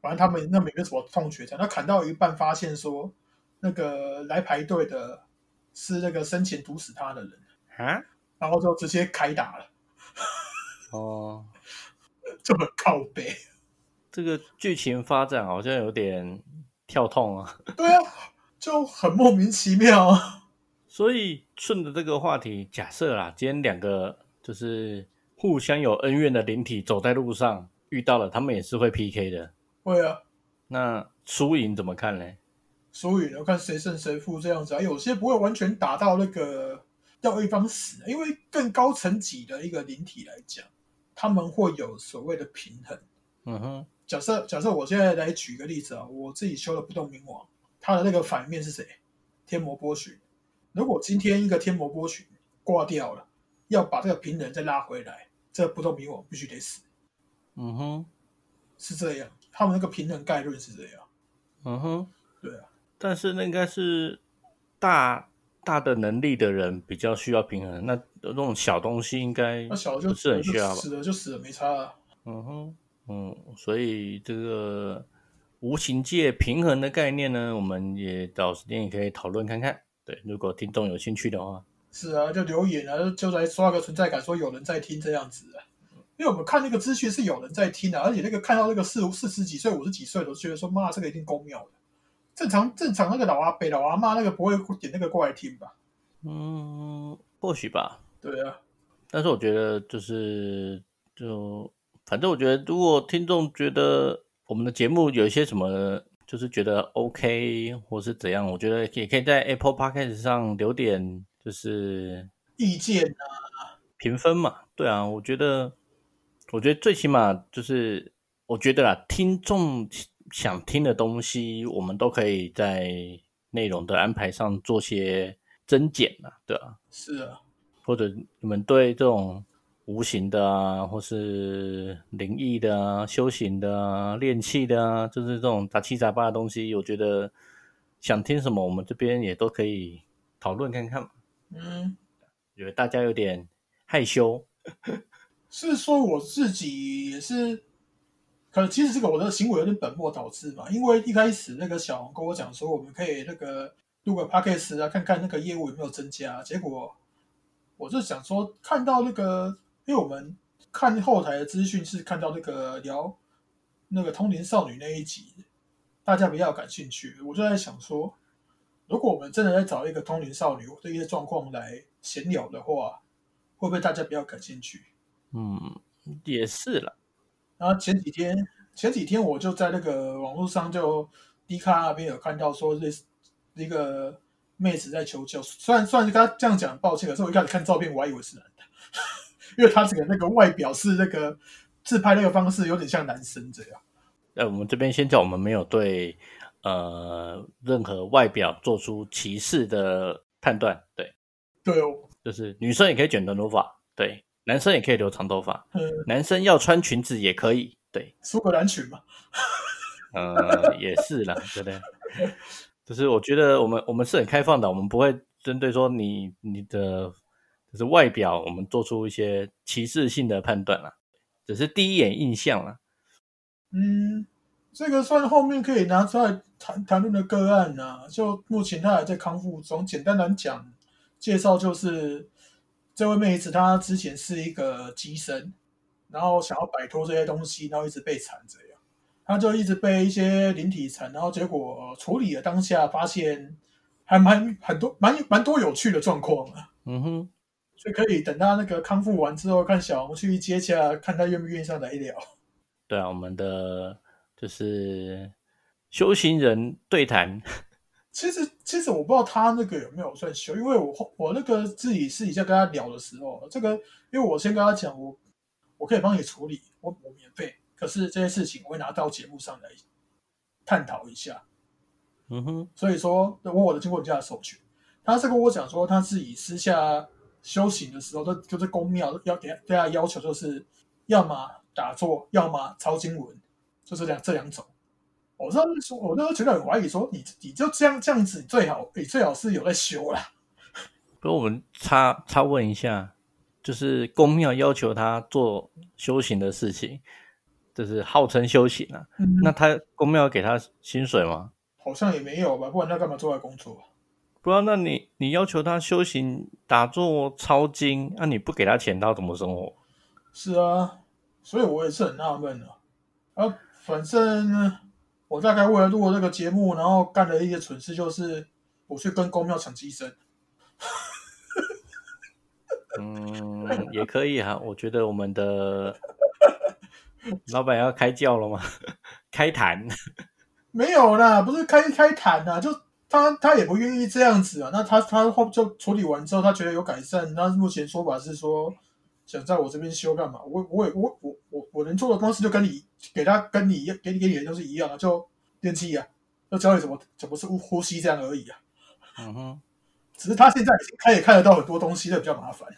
[SPEAKER 2] 反正他们那没有什么痛觉他砍到一半发现说那个来排队的是那个生前毒死他的人，
[SPEAKER 1] 啊？
[SPEAKER 2] 然后就直接开打了，
[SPEAKER 1] 哦，<laughs>
[SPEAKER 2] 这么靠背。
[SPEAKER 1] 这个剧情发展好像有点跳痛啊。<laughs>
[SPEAKER 2] 对啊，就很莫名其妙啊。
[SPEAKER 1] 所以顺着这个话题，假设啦，今天两个就是互相有恩怨的灵体走在路上遇到了，他们也是会 PK 的。
[SPEAKER 2] 会啊，
[SPEAKER 1] 那输赢怎么看呢？
[SPEAKER 2] 输赢要看谁胜谁负这样子啊。有些不会完全打到那个要一方死，因为更高层级的一个灵体来讲，他们会有所谓的平衡。
[SPEAKER 1] 嗯哼，
[SPEAKER 2] 假设假设我现在来举个例子啊，我自己修的不动明王，他的那个反面是谁？天魔波旬。如果今天一个天魔波旬挂掉了，要把这个平衡再拉回来，这个不动明王必须得死，
[SPEAKER 1] 嗯哼，
[SPEAKER 2] 是这样。他们那个平衡概论是这样。
[SPEAKER 1] 嗯哼。
[SPEAKER 2] 对啊，
[SPEAKER 1] 但是那应该是大大的能力的人比较需要平衡，那那种小东西应该
[SPEAKER 2] 那小的就
[SPEAKER 1] 不是很需要吧？
[SPEAKER 2] 死了就死了，没差啊。
[SPEAKER 1] 嗯哼，嗯，所以这个无形界平衡的概念呢，我们也找时间也可以讨论看看。对，如果听众有兴趣的话，
[SPEAKER 2] 是啊，就留言啊，就就来刷个存在感，说有人在听这样子啊。因为我们看那个资讯是有人在听的、而且那个看到那个四四十几岁、五十几岁的，都觉得说妈，这个一定公庙的。正常正常那个老阿伯、老阿妈那个不会点那个过来听吧？
[SPEAKER 1] 嗯，或许吧。
[SPEAKER 2] 对啊，
[SPEAKER 1] 但是我觉得就是就反正我觉得，如果听众觉得我们的节目有一些什么，就是觉得 OK 或是怎样，我觉得也可以在 Apple Podcast 上留点就是
[SPEAKER 2] 意见啊，
[SPEAKER 1] 评分嘛。对啊，我觉得我觉得最起码就是我觉得啦，听众想听的东西，我们都可以在内容的安排上做些增减啊，对啊。
[SPEAKER 2] 是啊，
[SPEAKER 1] 或者你们对这种无形的啊，或是灵异的啊、修行的啊、练气的啊，就是这种杂七杂八的东西，我觉得想听什么，我们这边也都可以讨论看看嘛。
[SPEAKER 2] 嗯，
[SPEAKER 1] 觉得大家有点害羞，<laughs>
[SPEAKER 2] 是说我自己也是，可能其实这个我的行为有点本末倒置嘛，因为一开始那个小王跟我讲说，我们可以那个录个 podcast 啊，看看那个业务有没有增加，结果我就想说，看到那个，因为我们看后台的资讯是看到那个聊那个通灵少女那一集，大家比较感兴趣，我就在想说，如果我们真的在找一个通灵少女这些状况来闲聊的话，会不会大家比较感兴趣？
[SPEAKER 1] 嗯，也是啦。
[SPEAKER 2] 然后前几天前几天我就在那个网络上就 D 卡那边有看到说类似一个妹子在求救，虽然虽然跟她这样讲抱歉，可是我一开始看照片我还以为是男的，<laughs> 因为他这个那个外表是那个自拍那个方式有点像男生这样。
[SPEAKER 1] 呃，我们这边先讲，我们没有对呃任何外表做出歧视的判断，对，
[SPEAKER 2] 对哦，
[SPEAKER 1] 就是女生也可以卷短头发，对，男生也可以留长头发，
[SPEAKER 2] 嗯，
[SPEAKER 1] 男生要穿裙子也可以，对，
[SPEAKER 2] 苏格兰裙嘛，<laughs>
[SPEAKER 1] 呃，也是啦，对不对？就是我觉得我们我们是很开放的，我们不会针对说你你的就是外表，我们做出一些歧视性的判断啦，只是第一眼印象啦。
[SPEAKER 2] 嗯，这个算后面可以拿出来谈谈论的个案啊。就目前他还在康复中，简单来讲，介绍就是这位妹子她之前是一个机身，然后想要摆脱这些东西，然后一直被缠着呀，她就一直被一些灵体缠，然后结果处理了当下发现还蛮很多蛮蛮多有趣的状况啊。
[SPEAKER 1] 嗯哼，
[SPEAKER 2] 所以可以等她那个康复完之后，看小红去接洽，看她愿不愿意上来聊。
[SPEAKER 1] 对啊，我们的就是修行人对谈，<laughs>
[SPEAKER 2] 其实其实我不知道他那个有没有算修，因为我后我那个自己私底下跟他聊的时候，这个因为我先跟他讲，我我可以帮你处理，我我免费，可是这些事情我会拿到节目上来探讨一下。
[SPEAKER 1] 嗯哼，
[SPEAKER 2] 所以说，我我的经过人家的授权，他是跟我讲说，他自己私下修行的时候，都就是公庙要给他对他要求就是，要么打坐，要么抄经文，就是两这两种。我那时候我那时候觉得很怀疑，说你你就这样这样子，最好你最好是有在修啦。
[SPEAKER 1] 不过我们插插问一下，就是公庙要求他做修行的事情，就是号称修行啊，
[SPEAKER 2] 嗯
[SPEAKER 1] 那他公庙给他薪水吗？
[SPEAKER 2] 好像也没有吧，不然他干嘛做来工作？
[SPEAKER 1] 不然，那你你要求他修行、打坐、抄经，那、你不给他钱，他怎么生活？
[SPEAKER 2] 是啊，所以我也是很纳闷啊。啊，反正呢我大概为了录这个节目，然后干了一些蠢事，就是我去跟公庙抢机身。<laughs>
[SPEAKER 1] 嗯，也可以哈、我觉得我们的老板要开教了吗？开坛，
[SPEAKER 2] 没有啦，不是开开坛啊，就他他也不愿意这样子啊。那他他后就处理完之后，他觉得有改善，那目前说法是说想在我这边修干嘛？我我也我我我能做的方式就跟你给他跟你给你给你的都是一样的，就练气啊，就教你怎么怎么是呼呼吸这样而已啊。
[SPEAKER 1] 嗯哼，
[SPEAKER 2] 只是他现在已经开也看得到很多东西，那比较麻烦。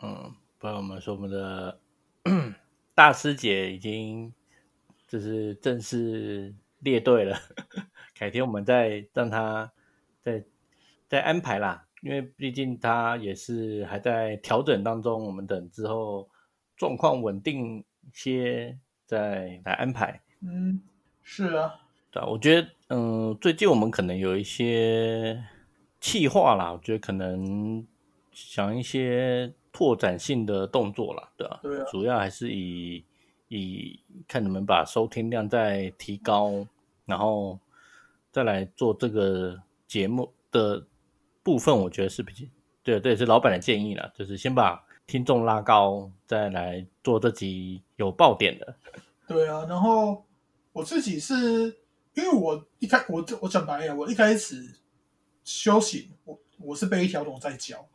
[SPEAKER 1] 嗯，不然我们说我们的大师姐已经就是正式列队了，改天我们再让她再再安排啦，因为毕竟她也是还在调整当中，我们等之后状况稳定些再来安排。
[SPEAKER 2] 嗯，是啊，
[SPEAKER 1] 对啊，我觉得，嗯，最近我们可能有一些企划啦，我觉得可能想一些拓展性的动作啦，对吧、
[SPEAKER 2] 对啊
[SPEAKER 1] 主要还是以以看你们把收听量再提高，然后再来做这个节目的部分，我觉得是比较对，这也是老板的建议了，就是先把听众拉高，再来做这集有爆点的。
[SPEAKER 2] 对啊。然后我自己是因为我一开我我讲白了，我一开始修行，我我是被一条龙在教，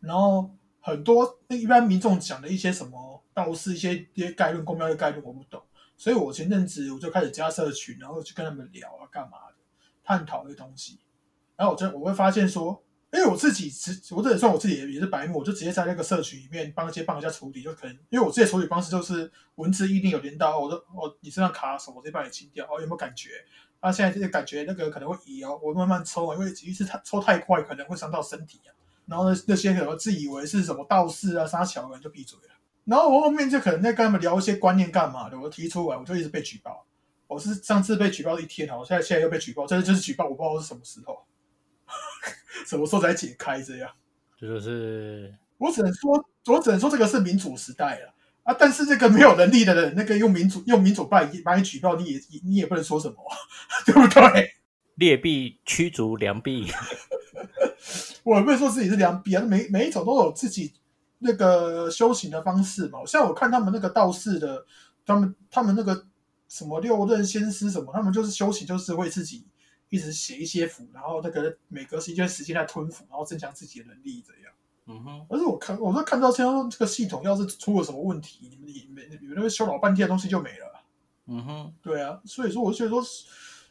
[SPEAKER 2] 然后很多一般民众讲的一些什么道士一些一些概论、公庙的概论我不懂，所以我前阵子我就开始加社群，然后去跟他们聊啊，干嘛的，探讨这些东西。然后我就我会发现说，因为我自己直，我这也算我自己也也是白目，我就直接在那个社群里面帮一些帮人家处理，就可能因为我自己的处理方式就是文字一定有连到，我就哦你身上卡手，我直接帮你清掉，哦有没有感觉？啊现在这个感觉那个可能会移哦，我慢慢抽啊，因为一次太抽太快可能会伤到身体啊。然后呢那些可能自以为是什么道士啊、沙桥的人就闭嘴了。然后我后面就可能在跟他们聊一些观念干嘛的，我提出来我就一直被举报。我是上次被举报一天啊，我现在现在又被举报，这就是举报，我不知道是什么时候，<laughs> 什么时候才解开这样。
[SPEAKER 1] 这就是
[SPEAKER 2] 我只能说，我只能说这个是民主时代了啊！但是这个没有能力的人，那个用民主用民主把你把你举报，你也你也不能说什么、啊，<laughs> 对不对？
[SPEAKER 1] 劣币驱逐良币。<laughs>
[SPEAKER 2] 我也不会说自己是良币啊，每每一种都有自己那个修行的方式嘛。像我看他们那个道士的，他们他们那个什么六任仙师什么，他们就是修行，就是会自己一直写一些符，然后那个每隔一段时间来吞符，然后增强自己的能力这样。
[SPEAKER 1] 嗯哼，
[SPEAKER 2] 而且我看，我说看到现在这个系统要是出了什么问题，你们你们你们那边修老半天的东西就没了。
[SPEAKER 1] 嗯哼，
[SPEAKER 2] 对啊，所以说我就觉得说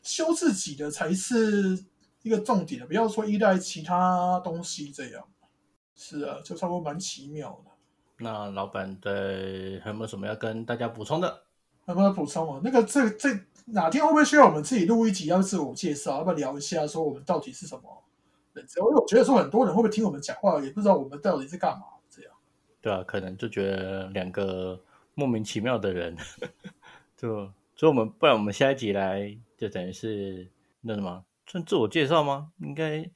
[SPEAKER 2] 修自己的才是一个重点的，不要说依赖其他东西这样。是啊，就差不多蛮奇妙的。
[SPEAKER 1] 那老板对还有没有什么要跟大家补充的？
[SPEAKER 2] 要不要补充啊？那个这这哪天会不会需要我们自己录一集要自我介绍？要不要聊一下说我们到底是什么人？因为我觉得说很多人会不会听我们讲话，也不知道我们到底是干嘛这样。
[SPEAKER 1] 对啊，可能就觉得两个莫名其妙的人，<laughs> 就所以我们不然我们下一集来就等于是那什么算自我介绍吗？应该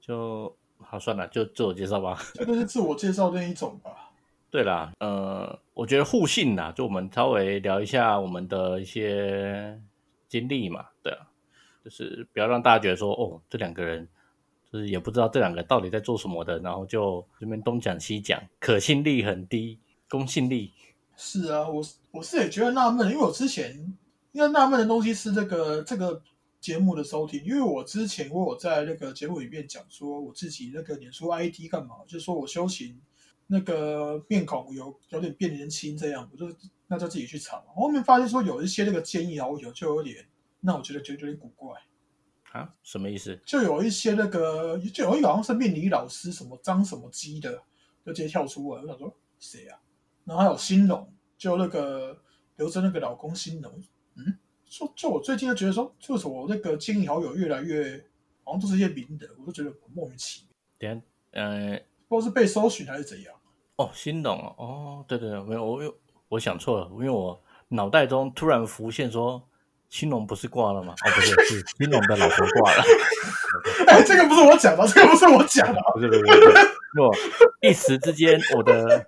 [SPEAKER 1] 就好算了，就自我介绍吧。<laughs>
[SPEAKER 2] 这个是自我介绍那一种吧。
[SPEAKER 1] 对啦，呃，我觉得互信啦，就我们稍微聊一下我们的一些经历嘛，对啊，就是不要让大家觉得说，哦，这两个人就是也不知道这两个到底在做什么的，然后就这边东讲西讲，可信力很低，公信力。
[SPEAKER 2] 是啊，我我是也觉得纳闷，因为我之前应该纳闷的东西是这个这个节目的收听，因为我之前我有在那个节目里面讲说我自己那个脸书 ID 干嘛，就是说我修行。那个面孔有有点变年轻，这样我就那就自己去查。后面发现说有一些那个建议好友就有点，那我觉得觉得有点古怪
[SPEAKER 1] 啊，什么意思？
[SPEAKER 2] 就有一些那个就有一个好像是命理老师什么张什么基的，就直接跳出来，我想说谁啊？然后还有新龙，就那个留着那个老公新龙，嗯，说就我最近就觉得说，就是我那个建议好友越来越好像都是一些名人，我都觉得莫名其妙。
[SPEAKER 1] 等，呃，
[SPEAKER 2] 不知道是被搜寻还是怎样。
[SPEAKER 1] 哦，新龙哦，哦，对对对，没有，我又我想错了，因为我脑袋中突然浮现说，新龙不是挂了吗？哦，不是，是新龙的老婆挂了。<laughs>
[SPEAKER 2] 哎，这个不是我讲的，这个不是我讲的，
[SPEAKER 1] 不是不是不是，我一时之间我的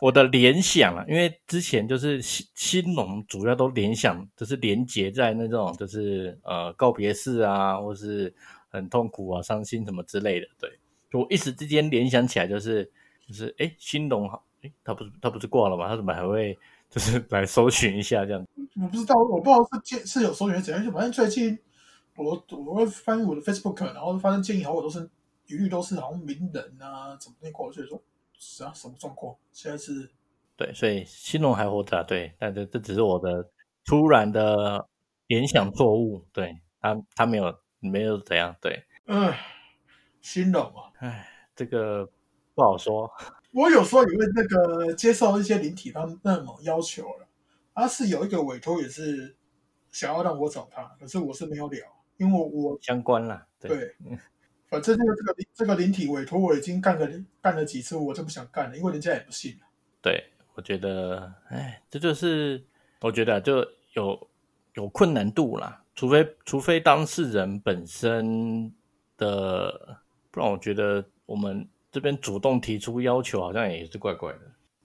[SPEAKER 1] 我的联想啊，因为之前就是新新龙主要都联想，就是连接在那种就是呃告别式啊，或是很痛苦啊、伤心什么之类的，对，我一时之间联想起来就是。就是哎，新龙好哎，他不是他不是挂了吗？他怎么还会就是 <laughs> 来搜寻一下这样？
[SPEAKER 2] 我不知道，我不知道是建是有搜寻怎样。就反正最近我我会翻我的 Facebook，然后发现建议好友都是一律都是好像名人啊，怎么那块，所以说是啊，什么状况？现在是
[SPEAKER 1] 对，所以新龙还活着，啊对，但这这只是我的突然的联想错误，对他他没有没有怎样，对，
[SPEAKER 2] 嗯，新龙啊，
[SPEAKER 1] 哎，这个。不好说，<laughs>
[SPEAKER 2] 我有时候也会那个接受一些灵体他们那种要求了。他是有一个委托，也是想要让我找他，可是我是没有聊，因为我
[SPEAKER 1] 相关了。
[SPEAKER 2] 对，<laughs> 反正这个这个这个灵体委托我已经干了干了几次，我就不想干了，因为人家也不信了。
[SPEAKER 1] 对，我觉得，哎，这就是我觉得就有有困难度啦，除非除非当事人本身的，不然我觉得我们。这边主动提出要求，好像也是怪怪的。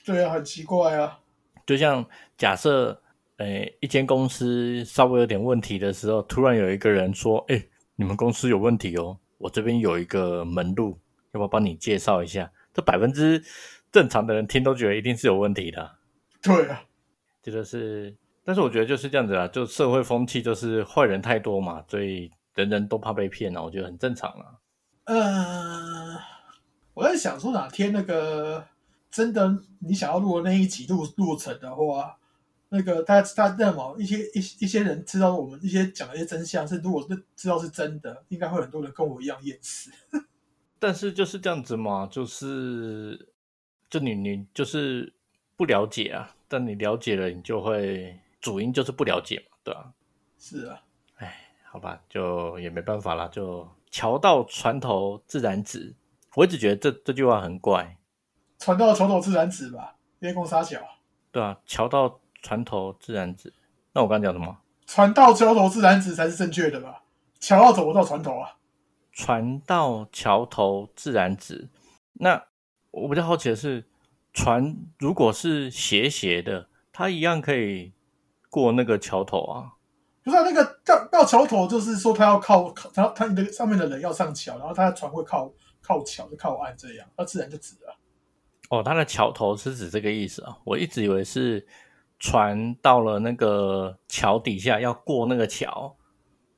[SPEAKER 2] 对啊，很奇怪啊。
[SPEAKER 1] 就像假设，诶，一间公司稍微有点问题的时候，突然有一个人说：“哎，你们公司有问题哦，我这边有一个门路，要不要帮你介绍一下？”这百分之正常的人听都觉得一定是有问题的。
[SPEAKER 2] 对啊，
[SPEAKER 1] 这就是，但是我觉得就是这样子啊，就社会风气就是坏人太多嘛，所以人人都怕被骗啊，我觉得很正常啊。
[SPEAKER 2] 嗯。我在想说，哪天那个真的你想要录的那一集录录成的话，那个大家大家那么一些一一些人知道我们一些讲的一些真相是，如果是知道是真的，应该会很多人跟我一样厌世。<laughs>
[SPEAKER 1] 但是就是这样子嘛，就是就你你就是不了解啊，但你了解了，你就会主因就是不了解嘛，对吧？
[SPEAKER 2] 是啊，
[SPEAKER 1] 哎，好吧，就也没办法了，就桥到船头自然直。我一直觉得这这句话很怪，
[SPEAKER 2] 船到桥头自然直吧，别公沙桥。
[SPEAKER 1] 对啊，桥到船头自然直。那我刚讲什么？
[SPEAKER 2] 船到桥头自然直才是正确的吧？桥要走不到船头啊。
[SPEAKER 1] 船到桥头自然直。那我比较好奇的是，船如果是斜斜的，它一样可以过那个桥头啊？
[SPEAKER 2] 不是那个到到桥头，就是说它要靠靠，他他你的上面的人要上桥，然后它的船会靠。靠桥就靠岸这样，那自然就直了。
[SPEAKER 1] 哦，它的桥头是指这个意思啊？我一直以为是船到了那个桥底下要过那个桥，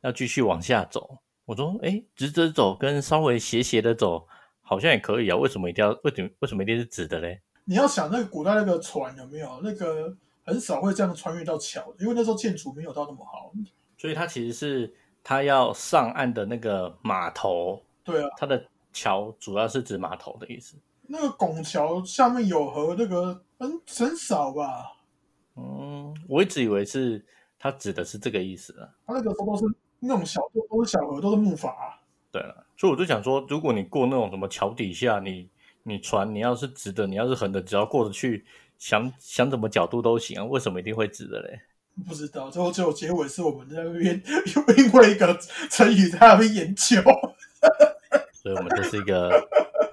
[SPEAKER 1] 要继续往下走。我说，哎，直直走跟稍微斜斜的走好像也可以啊？为什么一定要为什么为什么一定是直的嘞？
[SPEAKER 2] 你要想那个古代那个船有没有那个很少会这样穿越到桥，因为那时候建筑没有到那么好。
[SPEAKER 1] 所以它其实是它要上岸的那个码头，
[SPEAKER 2] 对啊，
[SPEAKER 1] 它的桥主要是指码头的意思。
[SPEAKER 2] 那个拱桥下面有河，那个很很少吧？
[SPEAKER 1] 嗯，我一直以为是它指的是这个意思啊。
[SPEAKER 2] 它那个时候都是那种小，都是小河，都是木筏、啊。
[SPEAKER 1] 对了，所以我就想说，如果你过那种什么桥底下，你你船你要是直的，你要是横的，只要过得去，想想怎么角度都行啊。为什么一定会直的嘞？
[SPEAKER 2] 不知道，最后最后结尾是我们在那边 <laughs> 因为一个成语在那边研究。
[SPEAKER 1] 所以我们这是一个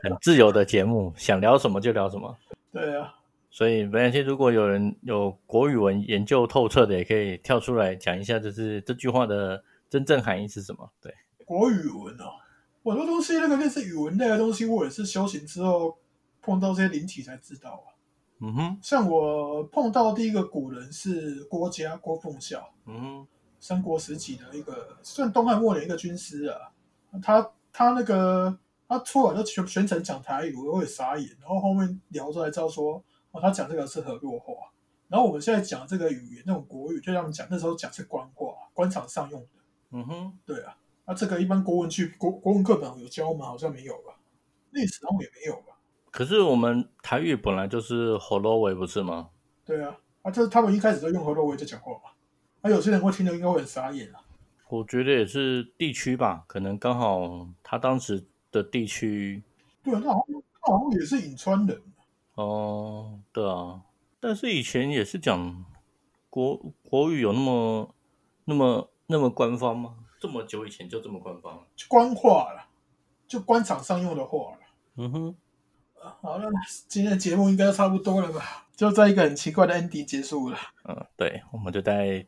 [SPEAKER 1] 很自由的节目，想聊什么就聊什么。<laughs>
[SPEAKER 2] 对啊，
[SPEAKER 1] 所以没关系，如果有人有国语文研究透彻的，也可以跳出来讲一下，就是这句话的真正含义是什么？对，
[SPEAKER 2] 国语文哦，很多东西那个类似语文类的东西，我也是修行之后碰到这些灵体才知道啊。
[SPEAKER 1] 嗯哼，
[SPEAKER 2] 像我碰到第一个古人是郭嘉郭奉孝，
[SPEAKER 1] 嗯哼，
[SPEAKER 2] 三国时期的一个算东汉末年一个军师啊，他他那个他出来就全全程讲台语，我也傻眼。然后后面聊出来知道说，哦，他讲这个是河洛话。然后我们现在讲这个语言，那种国语，就他们讲那时候讲是官话，官场上用的。
[SPEAKER 1] 嗯哼，
[SPEAKER 2] 对啊，那这个一般国文去国国文课本有教吗？好像没有吧，历史上也没有吧。
[SPEAKER 1] 可是我们台语本来就是河洛维，不是吗？
[SPEAKER 2] 对啊，啊，就是他们一开始都用河洛维在讲话嘛。啊，有些人会听得应该会很傻眼啊。
[SPEAKER 1] 我觉得也是地区吧，可能刚好他当时的地区。
[SPEAKER 2] 对啊，那好像他好像也是颍川人。
[SPEAKER 1] 哦，对啊，但是以前也是讲国国语有那么那么那么官方吗？这么久以前就这么官方了？
[SPEAKER 2] 官话了，就官场上用的话了。
[SPEAKER 1] 嗯哼。
[SPEAKER 2] 好了，今天的节目应该差不多了吧？就在一个很奇怪的 ending 结束了。
[SPEAKER 1] 嗯，对，我们就在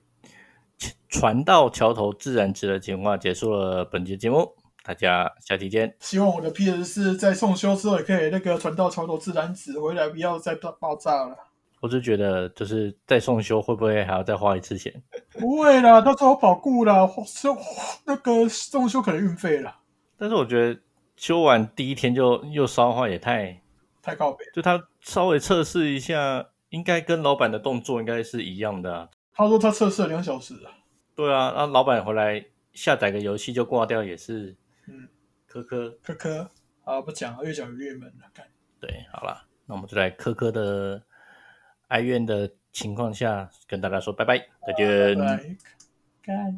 [SPEAKER 1] 船到桥头自然直的情况结束了本节节目，大家下期见。
[SPEAKER 2] 希望我的 PS 四在送修之后也可以那个船到桥头自然直回来，不要再爆爆炸了。
[SPEAKER 1] 我是觉得，就是再送修会不会还要再花一次钱？
[SPEAKER 2] 不会啦，到时候保固啦，修那个送修可能运费了。
[SPEAKER 1] 但是我觉得修完第一天就又烧坏也太。
[SPEAKER 2] 太告别，
[SPEAKER 1] 就他稍微测试一下，应该跟老板的动作应该是一样的。
[SPEAKER 2] 他说他测试了两小时啊。
[SPEAKER 1] 对啊，那老板回来下载个游戏就挂掉，也是，嗯，科科
[SPEAKER 2] 科科，啊不讲了，越讲越郁闷了。干，
[SPEAKER 1] 对，好了，那我们就在科科的哀怨的情况下跟大家说拜拜，再见。
[SPEAKER 2] 拜。